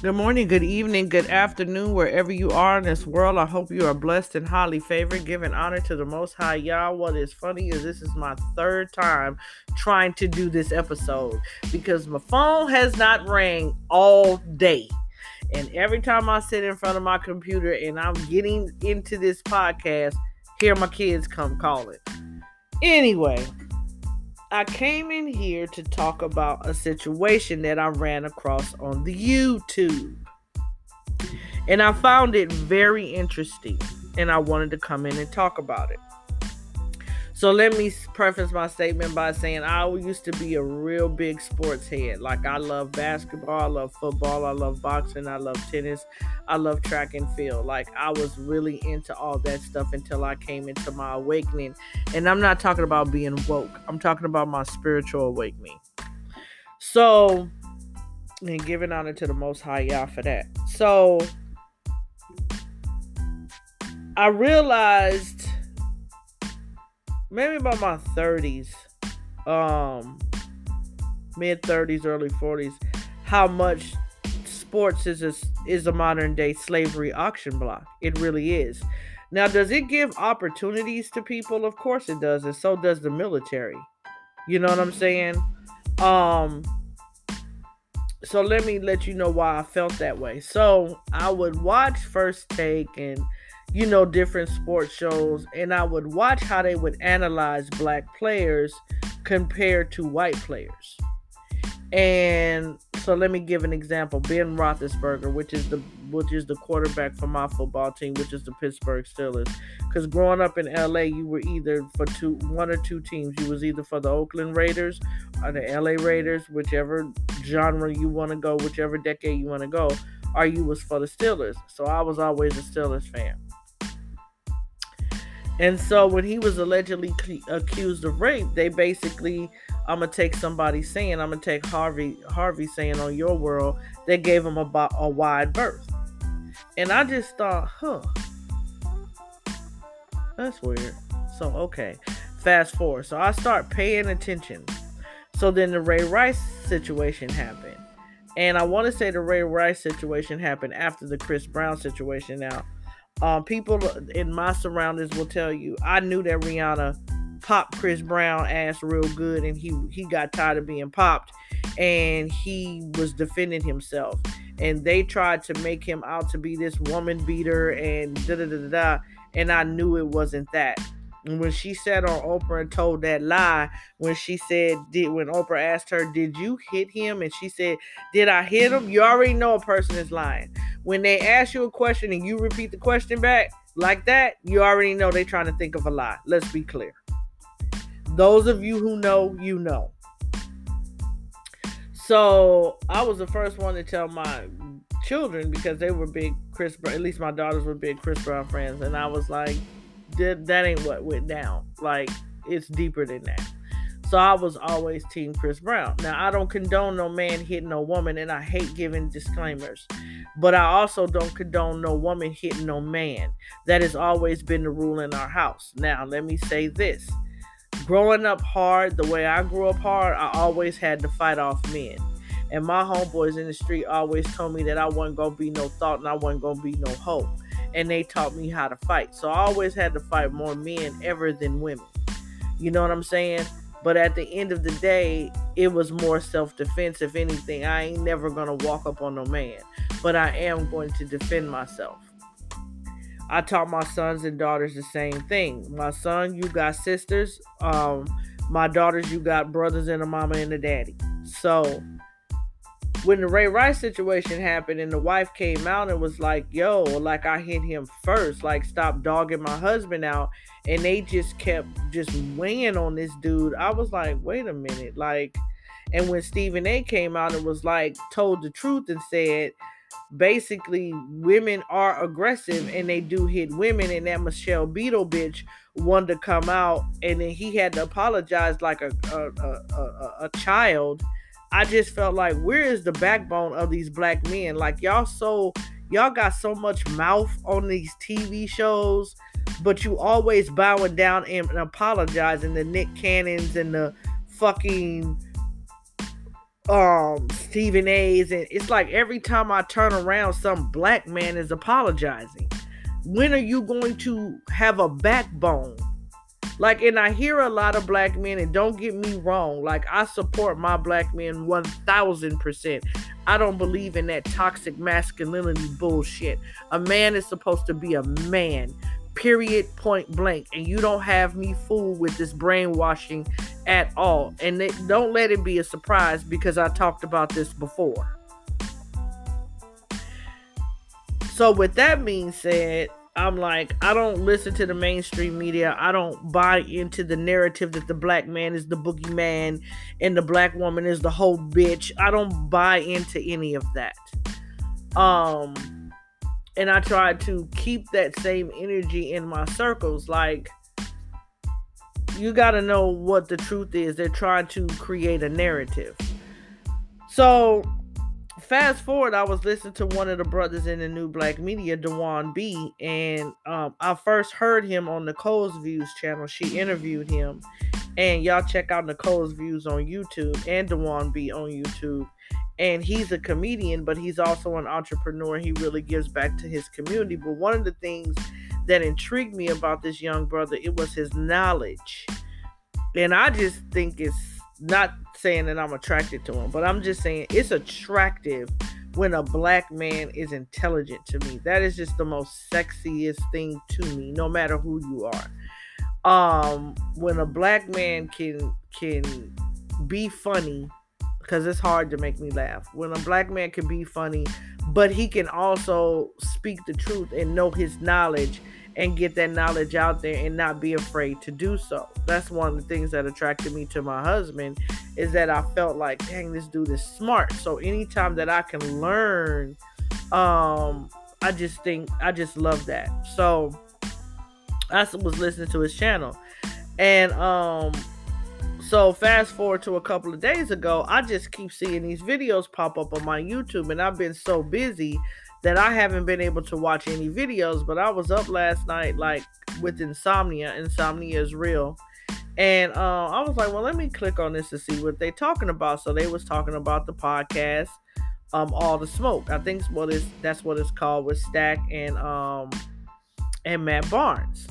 Good morning, good evening, good afternoon, wherever you are in this world. I hope you are blessed and highly favored, giving honor to the Most High Yah. What is funny is this is my third time trying to do this episode because my phone has not rang all day. And every time I sit in front of my computer and I'm getting into this podcast, here my kids come calling. Anyway, I came in here to talk about a situation that I ran across on the YouTube. And I found it very interesting and I wanted to come in and talk about it. So let me preface my statement by saying I used to be a real big sports head. Like I love basketball, I love football, I love boxing, I love tennis, I love track and field. Like I was really into all that stuff until I came into my awakening. And I'm not talking about being woke. I'm talking about my spiritual awakening. So and giving honor to the most high Yah for that. So I realized maybe about my 30s, um, mid 30s, early 40s, how much sports is a, is a modern day slavery auction block. It really is. Now, does it give opportunities to people? Of course it does, and so does the military. You know what I'm saying? Um, so let me let you know why I felt that way. So I would watch First Take and you know, different sports shows, and I would watch how they would analyze black players compared to white players. And so let me give an example. Ben Roethlisberger, which is the which is the quarterback for my football team, which is the Pittsburgh Steelers. Because growing up in LA, you were either for two one or two teams. You was either for the Oakland Raiders or the LA Raiders, whichever genre you want to go, whichever decade you want to go, or you was for the Steelers. So I was always a Steelers fan. And so when he was allegedly accused of rape, they basically, I'm gonna take somebody saying, I'm gonna take Harvey Harvey saying on your world, they gave him a, a wide berth. And I just thought, huh, that's weird. So okay, fast forward. So I start paying attention. So then the Ray Rice situation happened. And I want to say the Ray Rice situation happened after the Chris Brown situation now um, people in my surroundings will tell you I knew that Rihanna popped Chris Brown ass real good, and he he got tired of being popped, and he was defending himself, and they tried to make him out to be this woman beater and da da da da, and I knew it wasn't that. And when she sat on Oprah and told that lie, when she said, "Did when Oprah asked her, did you hit him?" and she said, "Did I hit him?" You already know a person is lying when they ask you a question and you repeat the question back like that, you already know they're trying to think of a lie. Let's be clear. Those of you who know, you know. So I was the first one to tell my children because they were big Chris at least my daughters were big Chris Brown friends, and I was like, that, that ain't what went down. Like, it's deeper than that. So I was always team Chris Brown. Now I don't condone no man hitting no woman, and I hate giving disclaimers. But I also don't condone no woman hitting no man. That has always been the rule in our house. Now let me say this. Growing up hard, the way I grew up hard, I always had to fight off men. And my homeboys in the street always told me that I wasn't gonna be no thought and I wasn't gonna be no hope. And they taught me how to fight. So I always had to fight more men ever than women. You know what I'm saying? But at the end of the day, it was more self defense. If anything, I ain't never gonna walk up on no man, but I am going to defend myself. I taught my sons and daughters the same thing. My son, you got sisters. Um, my daughters, you got brothers and a mama and a daddy. So when the Ray Rice situation happened and the wife came out and was like, yo, like I hit him first, like stop dogging my husband out. And they just kept just weighing on this dude. I was like, wait a minute. Like, and when Stephen A came out and was like, told the truth and said, basically, women are aggressive and they do hit women. And that Michelle Beadle bitch wanted to come out and then he had to apologize like a, a, a, a, a child I just felt like where is the backbone of these black men? Like y'all so y'all got so much mouth on these TV shows, but you always bowing down and, apologizing. The Nick Cannons and the fucking um Stephen A's and it's like every time I turn around some black man is apologizing. When are you going to have a backbone? Like and I hear a lot of black men and don't get me wrong, like I support my black men 1000%. I don't believe in that toxic masculinity bullshit. A man is supposed to be a man period point blank and you don't have me fooled with this brainwashing at all and they, don't let it be a surprise because i talked about this before so with that being said i'm like i don't listen to the mainstream media i don't buy into the narrative that the black man is the boogeyman and the black woman is the whole bitch i don't buy into any of that um and I try to keep that same energy in my circles. Like, you got to know what the truth is. They're trying to create a narrative. So, fast forward, I was listening to one of the brothers in the new black media, Dwann B, and um, I first heard him on Nicole's Views channel. She interviewed him, and y'all check out Nicole's Views on YouTube and Dwann B on YouTube and he's a comedian, but he's also an entrepreneur. He really gives back to his community. But one of the things that intrigued me about this young brother, it was his knowledge. And I just think it's not saying that I'm attracted to him, but I'm just saying it's attractive when a black man is intelligent to me. That is just the most sexiest thing to me, no matter who you are. Um, when a black man can can be funny because it's hard to make me laugh. When a black man can be funny, but he can also speak the truth and know his knowledge and get that knowledge out there and not be afraid to do so. That's one of the things that attracted me to my husband is that I felt like, dang, this dude is smart. So anytime that I can learn, um, I just think I just love that. So I was listening to his channel. And um so fast forward to a couple of days ago, I just keep seeing these videos pop up on my YouTube, and I've been so busy that I haven't been able to watch any videos. But I was up last night, like with insomnia. Insomnia is real, and uh, I was like, well, let me click on this to see what they're talking about. So they was talking about the podcast, um, all the smoke. I think what is that's what it's called with Stack and um and Matt Barnes.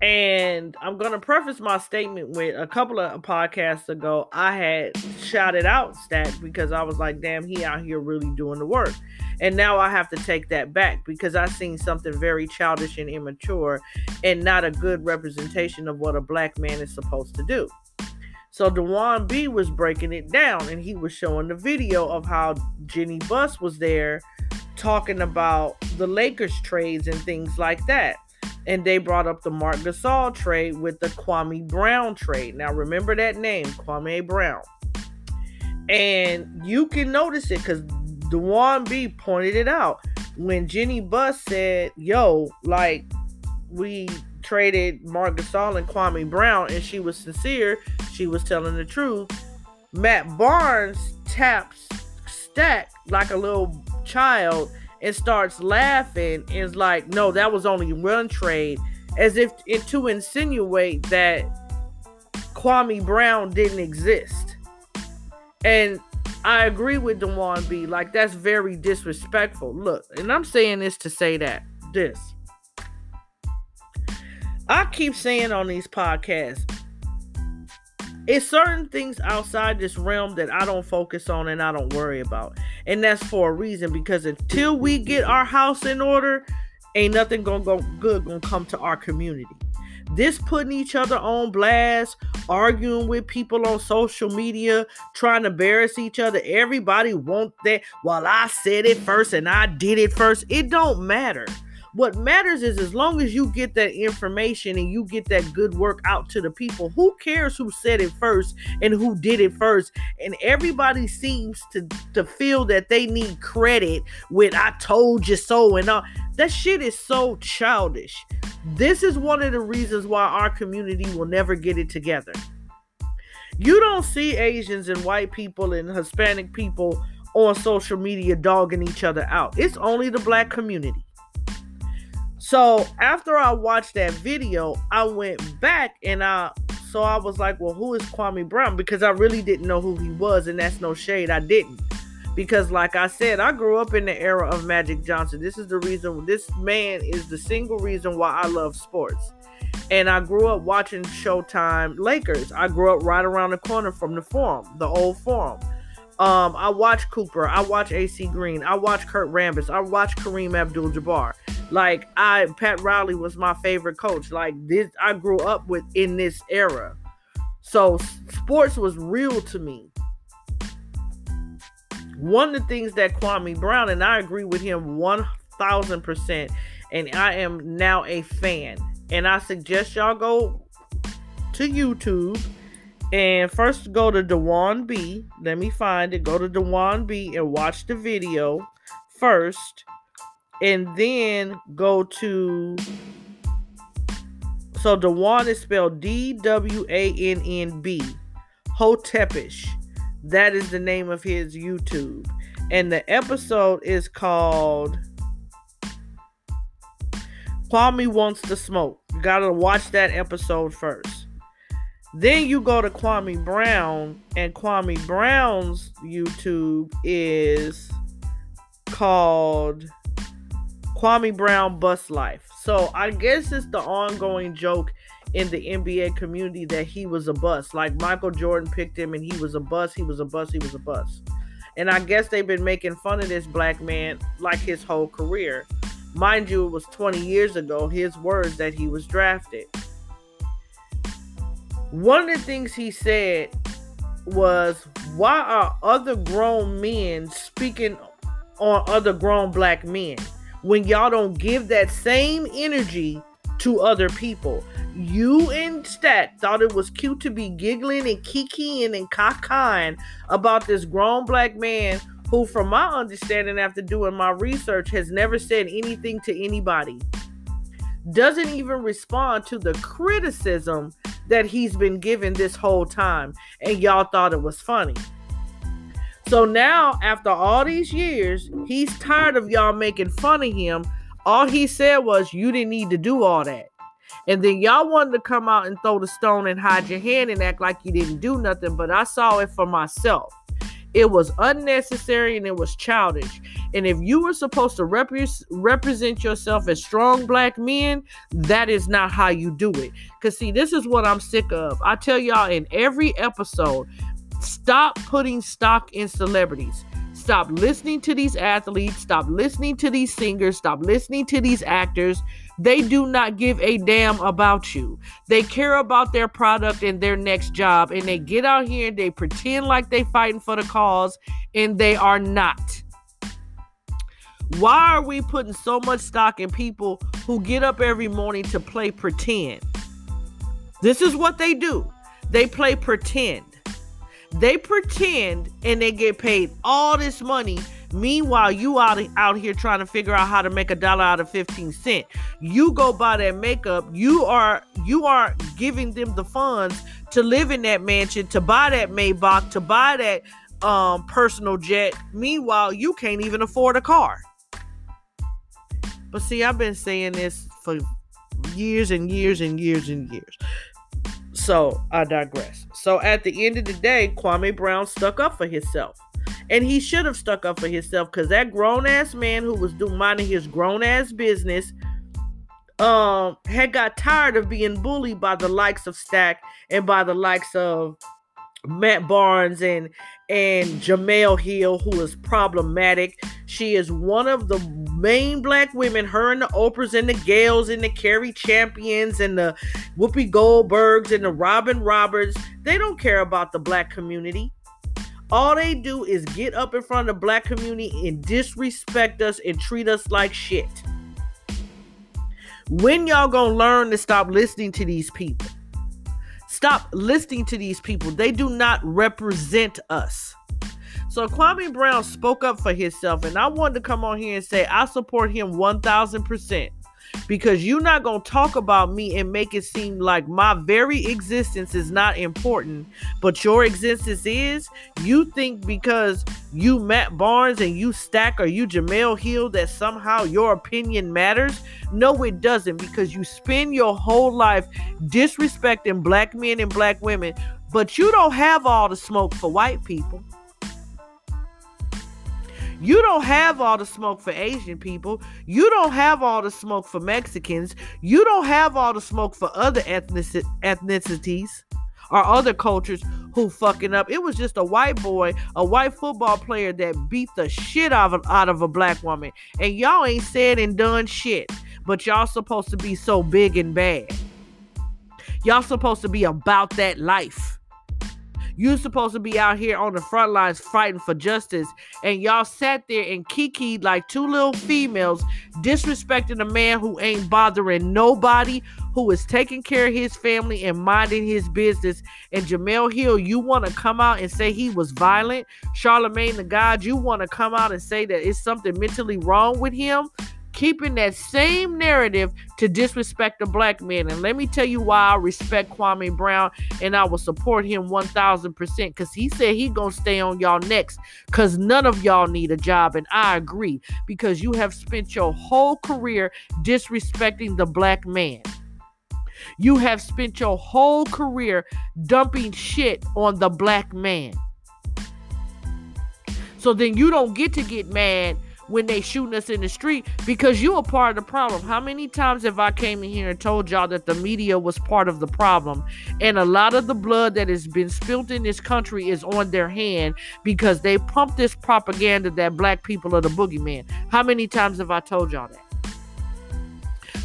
And I'm to preface my statement with a couple of podcasts ago, I had shouted out Stack because I was like, damn, he out here really doing the work. And now I have to take that back because I seen something very childish and immature and not a good representation of what a black man is supposed to do. So Dwann B was breaking it down and he was showing the video of how Jeanie Buss was there talking about the Lakers trades and things like that and they brought up the Marc Gasol trade with the Kwame Brown trade. Now remember that name, Kwame Brown. And you can notice it because Dwann B pointed it out. When Jeanie Buss said, yo, like we traded Marc Gasol and Kwame Brown, and she was sincere, she was telling the truth. Matt Barnes taps Stack like a little child and starts laughing and is like, no, that was only one trade, as if it to insinuate that Kwame Brown didn't exist. And I agree with Dwann B. Like, that's very disrespectful. Look, and I'm saying this to say that this. I keep saying on these podcasts, it's certain things outside this realm that I don't focus on and I don't worry about. And that's for a reason because until we get our house in order, ain't nothing gonna go good gonna come to our community. This putting each other on blast, arguing with people on social media, trying to embarrass each other. Everybody want that. Well, I said it first and I did it first. It don't matter. What matters is as long as you get that information and you get that good work out to the people, who cares who said it first and who did it first? And everybody seems to, to feel that they need credit with I told you so and all. That shit is so childish. This is one of the reasons why our community will never get it together. You don't see Asians and white people and Hispanic people on social media dogging each other out. It's only the black community. So after I watched that video, I went back and I so I was like, well, who is Kwame Brown? Because I really didn't know who he was, and that's no shade. I didn't. Because, like I said, I grew up in the era of Magic Johnson. This is the reason, this man is the single reason why I love sports. And I grew up watching Showtime Lakers. I grew up right around the corner from the Forum, the old Forum. Um, I watch Cooper. I watch AC Green. I watch Kurt Rambis. I watch Kareem Abdul-Jabbar. Like I, Pat Riley was my favorite coach. Like this, I grew up with in this era. So sports was real to me. One of the things that Kwame Brown and I agree with him one thousand percent, and I am now a fan. And I suggest y'all go to YouTube and first go to Dwann B. Let me find it. Go to Dwann B and watch the video first. And then go to so Dwann is spelled D W A N N B. Hotepish. That is the name of his YouTube. And the episode is called Kwame Wants to Smoke. You gotta watch that episode first. Then you go to Kwame Brown, and Kwame Brown's YouTube is called Kwame Brown Bust Life. So I guess it's the ongoing joke in the NBA community that he was a bus. Like Michael Jordan picked him and he was a bus, he was a bus, he was a bus. And I guess they've been making fun of this black man like his whole career. Mind you, it was 20 years ago, his words that he was drafted. One of the things he said was, Why are other grown men speaking on other grown black men when y'all don't give that same energy to other people? You and Stat thought it was cute to be giggling and kikiing and cacaing about this grown black man who, from my understanding after doing my research, has never said anything to anybody. Doesn't even respond to the criticism that he's been given this whole time, and y'all thought it was funny. So now, after all these years, he's tired of y'all making fun of him. All he said was, You didn't need to do all that. And then y'all wanted to come out and throw the stone and hide your hand and act like you didn't do nothing, but I saw it for myself. It was unnecessary and it was childish. And if you were supposed to rep- represent yourself as strong black men, that is not how you do it. Because, see, this is what I'm sick of. I tell y'all in every episode stop putting stock in celebrities. Stop listening to these athletes. Stop listening to these singers. Stop listening to these actors. They do not give a damn about you. They care about their product and their next job, and they get out here and they pretend like they fighting for the cause, and they are not. Why are we putting so much stock in people who get up every morning to play pretend? This is what they do. They play pretend. They pretend and they get paid all this money Meanwhile, you out out here trying to figure out how to make a dollar out of 15 cent. You go buy that makeup. You are you are giving them the funds to live in that mansion, to buy that Maybach, to buy that um personal jet. Meanwhile, you can't even afford a car. But see, I've been saying this for years and years and years and years. So I digress. So at the end of the day, Kwame Brown stuck up for himself. And he should have stuck up for himself because that grown ass man who was doing minding his grown ass business um had got tired of being bullied by the likes of Stack and by the likes of Matt Barnes and and Jemele Hill, who is problematic. She is one of the main black women, her and the Oprahs and the Gayles and the Cari Champions and the Whoopi Goldbergs and the Robin Roberts. They don't care about the black community. All they do is get up in front of the black community and disrespect us and treat us like shit. When y'all gonna learn to stop listening to these people? Stop listening to these people. They do not represent us. So Kwame Brown spoke up for himself, and I wanted to come on here and say I support him 1000%. Because you're not going to talk about me and make it seem like my very existence is not important, but your existence is. You think because you Matt Barnes and you Stack or you Jemele Hill that somehow your opinion matters? No, it doesn't because you spend your whole life disrespecting black men and black women, but you don't have all the smoke for white people. You don't have all the smoke for Asian people. You don't have all the smoke for Mexicans. You don't have all the smoke for other ethnici- ethnicities or other cultures who fucking up. It was just a white boy, a white football player that beat the shit out of, out of a black woman. And y'all ain't said and done shit. But y'all supposed to be so big and bad. Y'all supposed to be about that life. You're supposed to be out here on the front lines fighting for justice, and y'all sat there and kikied like two little females, disrespecting a man who ain't bothering nobody, who is taking care of his family and minding his business. And Jemele Hill, you want to come out and say he was violent? Charlemagne the God, you want to come out and say that it's something mentally wrong with him? Keeping that same narrative to disrespect a black man. And let me tell you why I respect Kwame Brown and I will support him 1000% because he said he gonna stay on y'all next because none of y'all need a job. And I agree because you have spent your whole career disrespecting the black man. You have spent your whole career dumping shit on the black man. So then you don't get to get mad when they shooting us in the street because you are part of the problem. How many times have I came in here and told y'all that the media was part of the problem? And a lot of the blood that has been spilled in this country is on their hand because they pump this propaganda that black people are the boogeyman. How many times have I told y'all that?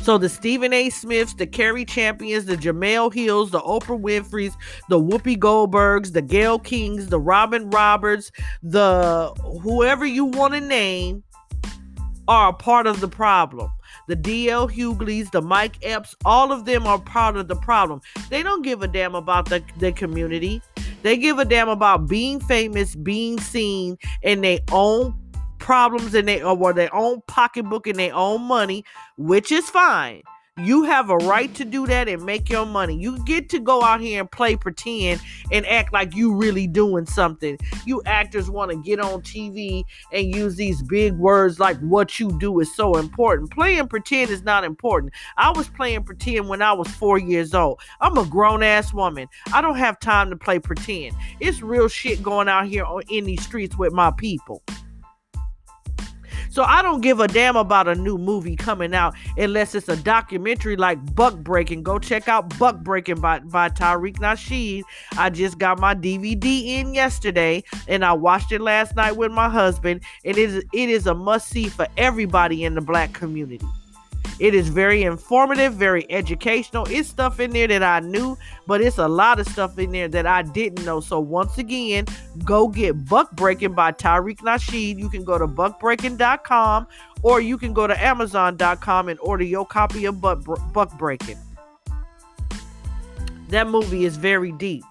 So the Stephen A. Smiths, the Cari Champions, the Jemele Hills, the Oprah Winfreys, the Whoopi Goldbergs, the Gayle Kings, the Robin Roberts, the whoever you want to name, are a part of the problem. The DL Hughleys, the Mike Epps, all of them are part of the problem. They don't give a damn about the, the community. They give a damn about being famous, being seen, and their own problems and they or their own pocketbook and their own money, which is fine. You have a right to do that and make your money. You get to go out here and play pretend and act like you really doing something. You actors want to get on TV and use these big words like what you do is so important. Playing pretend is not important. I was playing pretend when I was 4 years old. I'm a grown ass woman. I don't have time to play pretend. It's real shit going out here in these streets with my people. So I don't give a damn about a new movie coming out unless it's a documentary like Buck Breaking. Go check out Buck Breaking by, by Tariq Nasheed. I just got my DVD in yesterday and I watched it last night with my husband. And it is it is a must see for everybody in the black community. It is very informative, very educational. It's stuff in there that I knew, but it's a lot of stuff in there that I didn't know. So once again, go get Buck Breaking by Tariq Nasheed. You can go to buckbreaking.com or you can go to amazon.com and order your copy of Buck Breaking. That movie is very deep.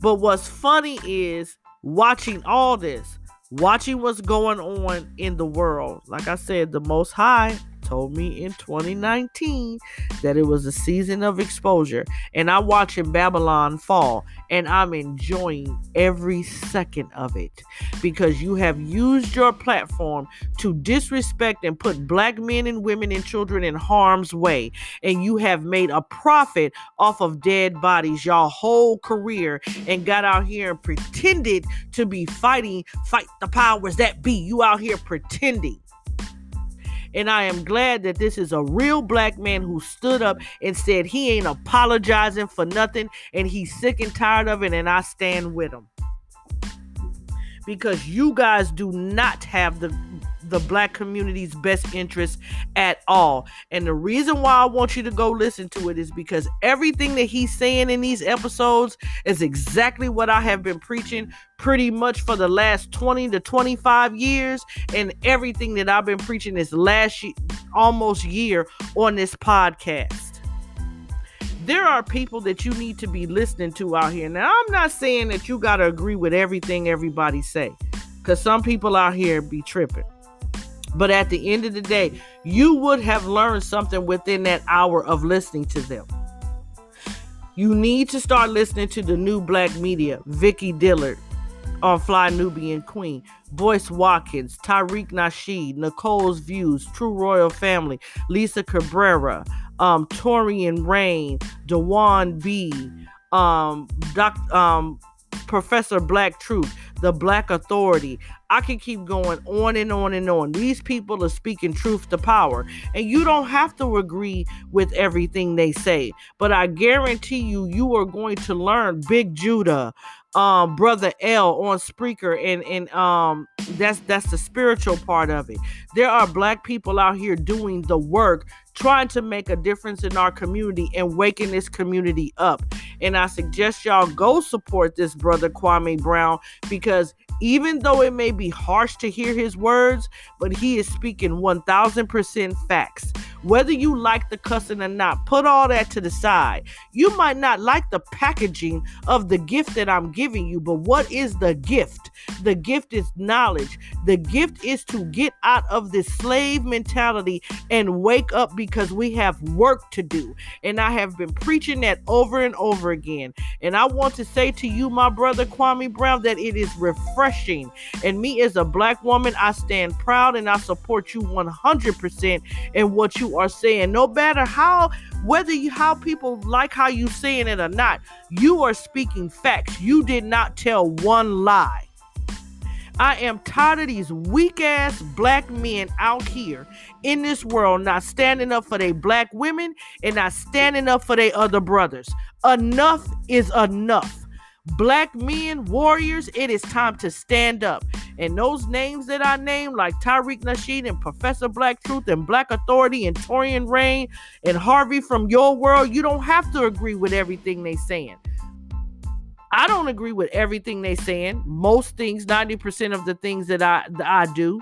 But what's funny is watching all this, watching what's going on in the world. Like I said, the most high told me in 2019 that it was a season of exposure. And I'm watching Babylon fall and I'm enjoying every second of it because you have used your platform to disrespect and put black men and women and children in harm's way. And you have made a profit off of dead bodies your whole career and got out here and pretended to be fighting, fight the powers that be. You out here pretending. And I am glad that this is a real black man who stood up and said he ain't apologizing for nothing and he's sick and tired of it, and I stand with him. Because you guys do not have the the black community's best interest at all. And the reason why I want you to go listen to it is because everything that he's saying in these episodes is exactly what I have been preaching pretty much for the last 20 to 25 years and everything that I've been preaching this last year, almost year on this podcast there are people that you need to be listening to out here. Now, I'm not saying that you got to agree with everything everybody say, because some people out here be tripping. But at the end of the day, you would have learned something within that hour of listening to them. You need to start listening to the new black media, Vicky Dillard on Fly Nubian Queen, Boyce Watkins, Tariq Nasheed, Nicole's Views, True Royal Family, Lisa Cabrera, um, Torian Rain, Dwann B, um, Doc, um, Professor Black Truth, the Black Authority. I can keep going on and on and on. These people are speaking truth to power, and you don't have to agree with everything they say. But I guarantee you, you are going to learn Big Judah, um brother L on Spreaker and and um that's that's the spiritual part of it. There are black people out here doing the work trying to make a difference in our community and waking this community up. And I suggest y'all go support this brother Kwame Brown because even though it may be harsh to hear his words, but he is speaking 1000% facts. Whether you like the cussing or not, put all that to the side. You might not like the packaging of the gift that I'm giving you, but what is the gift? The gift is knowledge. The gift is to get out of this slave mentality and wake up because we have work to do. And I have been preaching that over and over again. And I want to say to you, my brother Kwame Brown, that it is refreshing. And me as a black woman, I stand proud and I support you 100% in what you are saying. No matter how, whether you how people like how you saying it or not, you are speaking facts. You did not tell one lie. I am tired of these weak ass black men out here in this world not standing up for their black women and not standing up for their other brothers. Enough is enough. Black men, warriors, it is time to stand up. And those names that I named, like Tariq Nasheed and Professor Black Truth and Black Authority and Torian Rain and Harvey from your world, you don't have to agree with everything they saying. I don't agree with everything they saying. Most things, 90% of the things that I that I do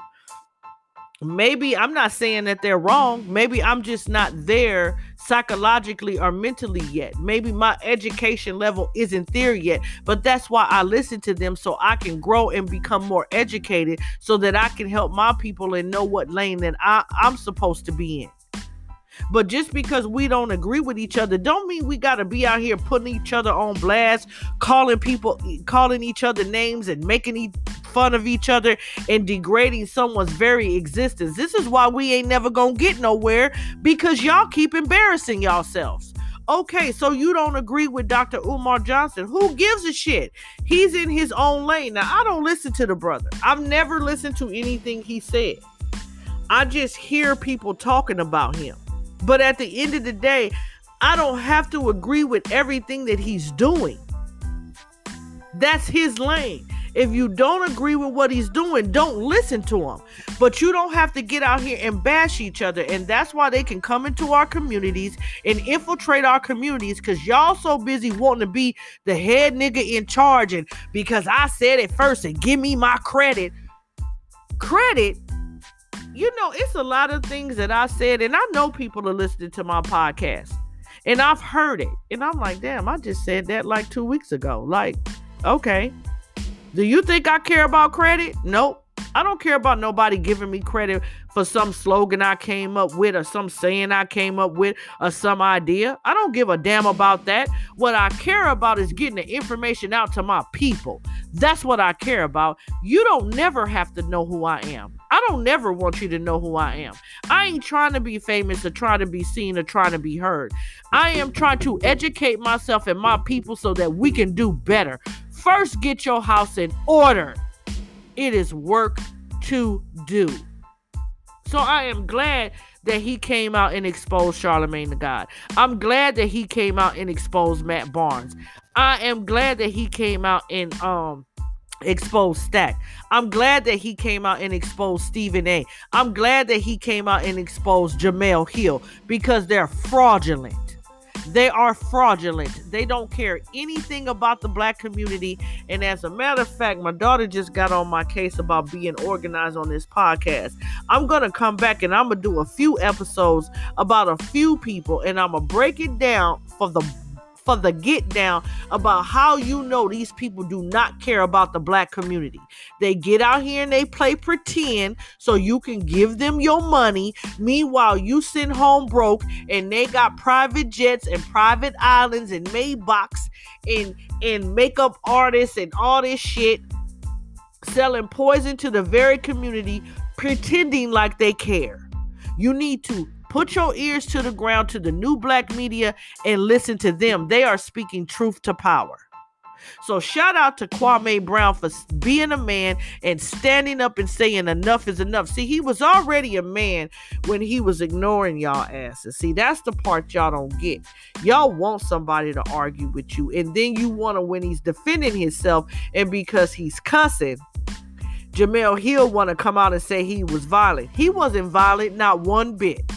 maybe I'm not saying that they're wrong. Maybe I'm just not there psychologically or mentally yet. Maybe my education level isn't there yet. But that's why I listen to them so I can grow and become more educated so that I can help my people and know what lane that I, I'm supposed to be in. But just because we don't agree with each other, don't mean we got to be out here putting each other on blast, calling people, calling each other names, and making fun of each other and degrading someone's very existence. This is why we ain't never gonna get nowhere because y'all keep embarrassing yourselves. Okay, so you don't agree with Dr. Umar Johnson. Who gives a shit? He's in his own lane. Now, I don't listen to the brother. I've never listened to anything he said. I just hear people talking about him. But at the end of the day, I don't have to agree with everything that he's doing. That's his lane. If you don't agree with what he's doing, don't listen to him. But you don't have to get out here and bash each other. And that's why they can come into our communities and infiltrate our communities because y'all so busy wanting to be the head nigga in charge. And because I said it first and give me my credit. Credit you know, it's a lot of things that I said, and I know people are listening to my podcast, and I've heard it, and I'm like, damn, I just said that like two weeks ago. Like, okay, do you think I care about credit? Nope. I don't care about nobody giving me credit for some slogan I came up with or some saying I came up with or some idea. I don't give a damn about that. What I care about is getting the information out to my people. That's what I care about. You don't never have to know who I am. I don't never want you to know who I am. I ain't trying to be famous or trying to be seen or trying to be heard. I am trying to educate myself and my people so that we can do better. First, get your house in order. It is work to do. So I am glad that he came out and exposed Charlemagne the God. I'm glad that he came out and exposed Matt Barnes. I am glad that he came out and um exposed Stack. I'm glad that he came out and exposed Stephen A. I'm glad that he came out and exposed Jemele Hill because they're fraudulent. They are fraudulent. They don't care anything about the black community. And as a matter of fact, my daughter just got on my case about being organized on this podcast. I'm going to come back and I'm going to do a few episodes about a few people and I'm going to break it down for the for the get down about how you know these people do not care about the black community. They get out here and they play pretend so you can give them your money. Meanwhile, you send home broke and they got private jets and private islands and Maybachs and and makeup artists and all this shit selling poison to the very community pretending like they care. You need to put your ears to the ground to the new black media and listen to them. They are speaking truth to power. So shout out to Kwame Brown for being a man and standing up and saying enough is enough. See, he was already a man when he was ignoring y'all asses. See, that's the part y'all don't get. Y'all want somebody to argue with you, and then you want to when he's defending himself, and because he's cussing, Jemele Hill want to come out and say he was violent. He wasn't violent, not one bit.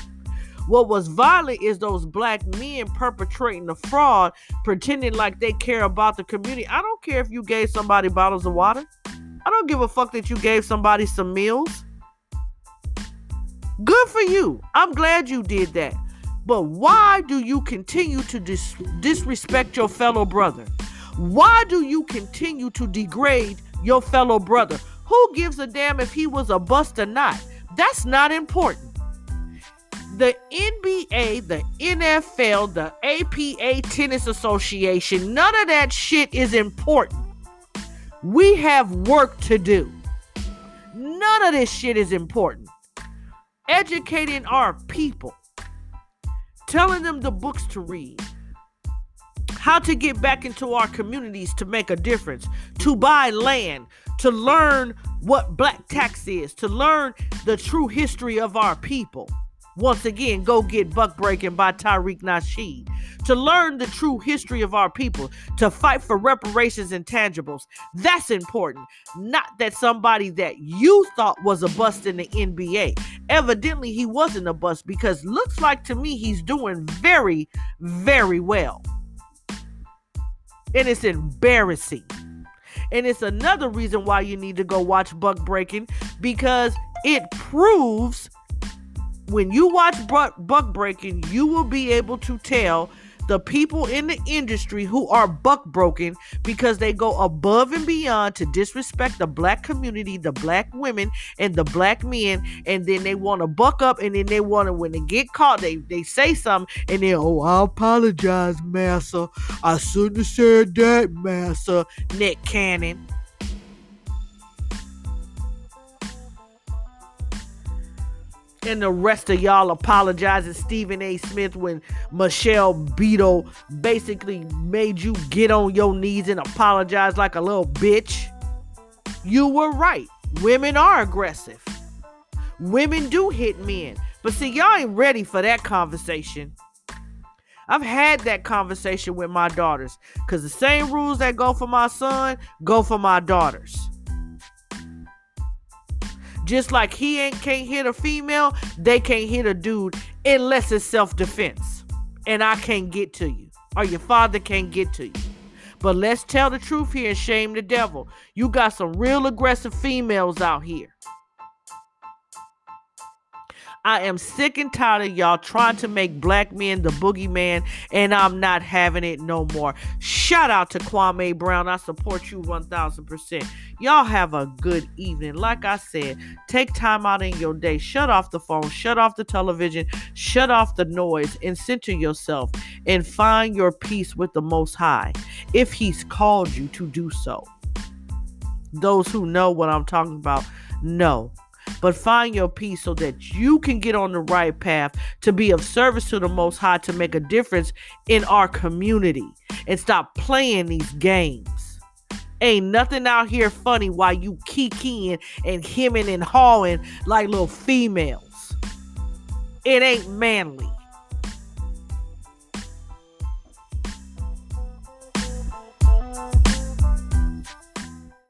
What was violent is those black men perpetrating the fraud, pretending like they care about the community. I don't care if you gave somebody bottles of water. I don't give a fuck that you gave somebody some meals. Good for you. I'm glad you did that. But why do you continue to dis- disrespect your fellow brother? Why do you continue to degrade your fellow brother? Who gives a damn if he was a bust or not? That's not important. The NBA, the NFL, the APA Tennis Association, none of that shit is important. We have work to do. None of this shit is important. Educating our people, telling them the books to read, how to get back into our communities to make a difference, to buy land, to learn what black tax is, to learn the true history of our people. Once again, go get Buck Breaking by Tariq Nasheed. To learn the true history of our people, to fight for reparations and tangibles. That's important. Not that somebody that you thought was a bust in the NBA. Evidently, he wasn't a bust because looks like to me he's doing very, very well. And it's embarrassing. And it's another reason why you need to go watch Buck Breaking because it proves when you watch Buck, Breaking, you will be able to tell the people in the industry who are buck broken because they go above and beyond to disrespect the black community, the black women, and the black men, and then they want to buck up, and then they want to when they get caught, they they say something, and then oh I apologize, massa, I shouldn't have said that, massa, Nick Cannon. And the rest of y'all apologizing Stephen A. Smith when Michelle Beadle basically made you get on your knees and apologize like a little bitch. You were right. Women are aggressive. Women do hit men. But see, y'all ain't ready for that conversation. I've had that conversation with my daughters because the same rules that go for my son go for my daughters. Just like he ain't can't hit a female, they can't hit a dude unless it's self-defense. And I can't get to you. Or your father can't get to you. But let's tell the truth here and shame the devil. You got some real aggressive females out here. I am sick and tired of y'all trying to make black men the boogeyman, and I'm not having it no more. Shout out to Kwame Brown. I support you 1000%. Y'all have a good evening. Like I said, take time out in your day. Shut off the phone, shut off the television, shut off the noise, and center yourself and find your peace with the Most High if He's called you to do so. Those who know what I'm talking about know but find your peace so that you can get on the right path to be of service to the Most High to make a difference in our community and stop playing these games. Ain't nothing out here funny while you kikiing and hemming and hawing like little females. It ain't manly.